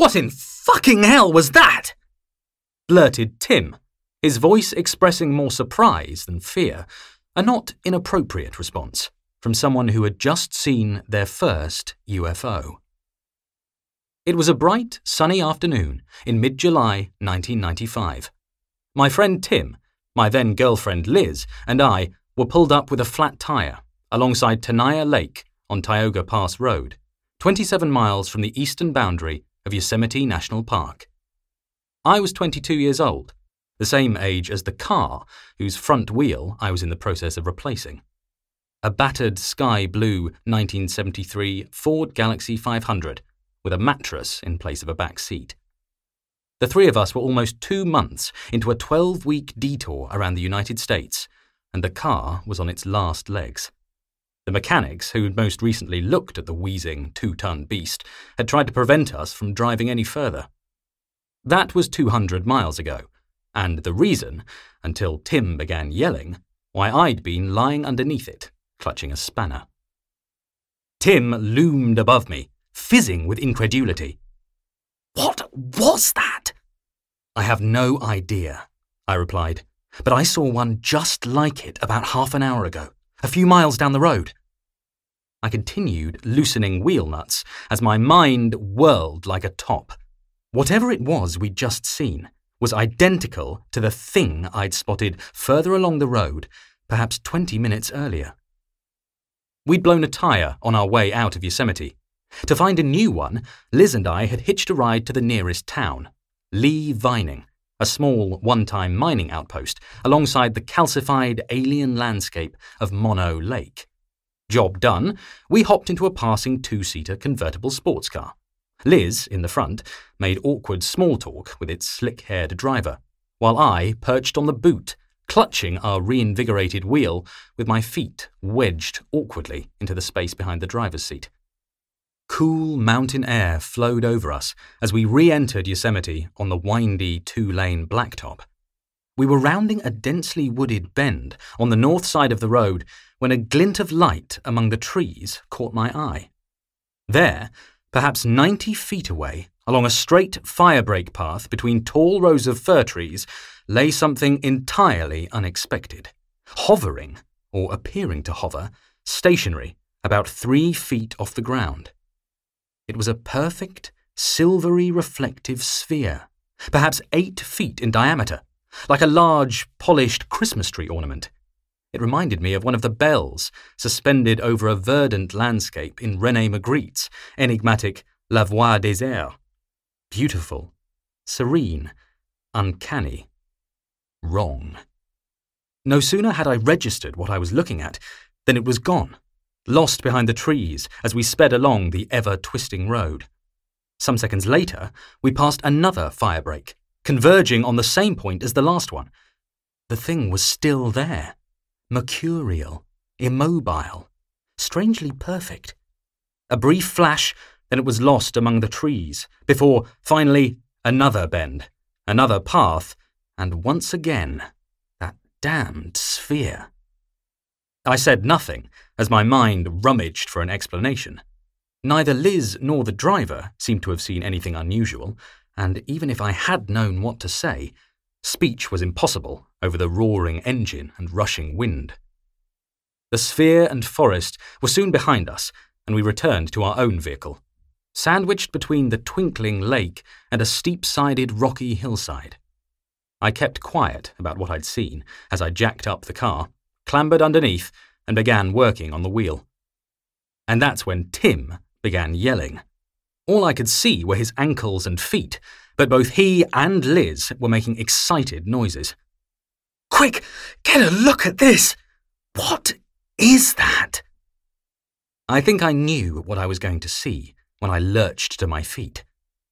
What in fucking hell was that? blurted Tim, his voice expressing more surprise than fear, a not inappropriate response from someone who had just seen their first UFO. It was a bright, sunny afternoon in mid July 1995. My friend Tim, my then girlfriend Liz, and I were pulled up with a flat tyre alongside Tenaya Lake on Tioga Pass Road, 27 miles from the eastern boundary of Yosemite National Park. I was 22 years old, the same age as the car whose front wheel I was in the process of replacing. A battered sky blue 1973 Ford Galaxie 500 with a mattress in place of a back seat. The three of us were almost two months into a 12 week detour around the United States, and the car was on its last legs. The mechanics, who had most recently looked at the wheezing two ton beast, had tried to prevent us from driving any further. That was 200 miles ago, and the reason, until Tim began yelling, why I'd been lying underneath it, clutching a spanner. Tim loomed above me, fizzing with incredulity. What was that? I have no idea, I replied, but I saw one just like it about half an hour ago, a few miles down the road. I continued loosening wheel nuts as my mind whirled like a top. Whatever it was we'd just seen was identical to the thing I'd spotted further along the road, perhaps 20 minutes earlier. We'd blown a tyre on our way out of Yosemite, to find a new one, Liz and I had hitched a ride to the nearest town, Lee Vining, a small one time mining outpost alongside the calcified alien landscape of Mono Lake. Job done, we hopped into a passing two seater convertible sports car. Liz, in the front, made awkward small talk with its slick haired driver, while I perched on the boot, clutching our reinvigorated wheel with my feet wedged awkwardly into the space behind the driver's seat. Cool mountain air flowed over us as we re entered Yosemite on the windy two lane blacktop. We were rounding a densely wooded bend on the north side of the road when a glint of light among the trees caught my eye. There, perhaps 90 feet away, along a straight firebreak path between tall rows of fir trees, lay something entirely unexpected. Hovering, or appearing to hover, stationary, about three feet off the ground. It was a perfect, silvery reflective sphere, perhaps eight feet in diameter, like a large, polished Christmas tree ornament. It reminded me of one of the bells suspended over a verdant landscape in Rene Magritte's enigmatic La Voix des Airs. Beautiful, serene, uncanny, wrong. No sooner had I registered what I was looking at than it was gone lost behind the trees as we sped along the ever twisting road. Some seconds later, we passed another firebreak, converging on the same point as the last one. The thing was still there, mercurial, immobile, strangely perfect. A brief flash, then it was lost among the trees, before finally another bend, another path, and once again that damned sphere. I said nothing as my mind rummaged for an explanation. Neither Liz nor the driver seemed to have seen anything unusual, and even if I had known what to say, speech was impossible over the roaring engine and rushing wind. The sphere and forest were soon behind us, and we returned to our own vehicle, sandwiched between the twinkling lake and a steep sided rocky hillside. I kept quiet about what I'd seen as I jacked up the car clambered underneath, and began working on the wheel. And that's when Tim began yelling. All I could see were his ankles and feet, but both he and Liz were making excited noises. Quick, get a look at this! What is that? I think I knew what I was going to see when I lurched to my feet.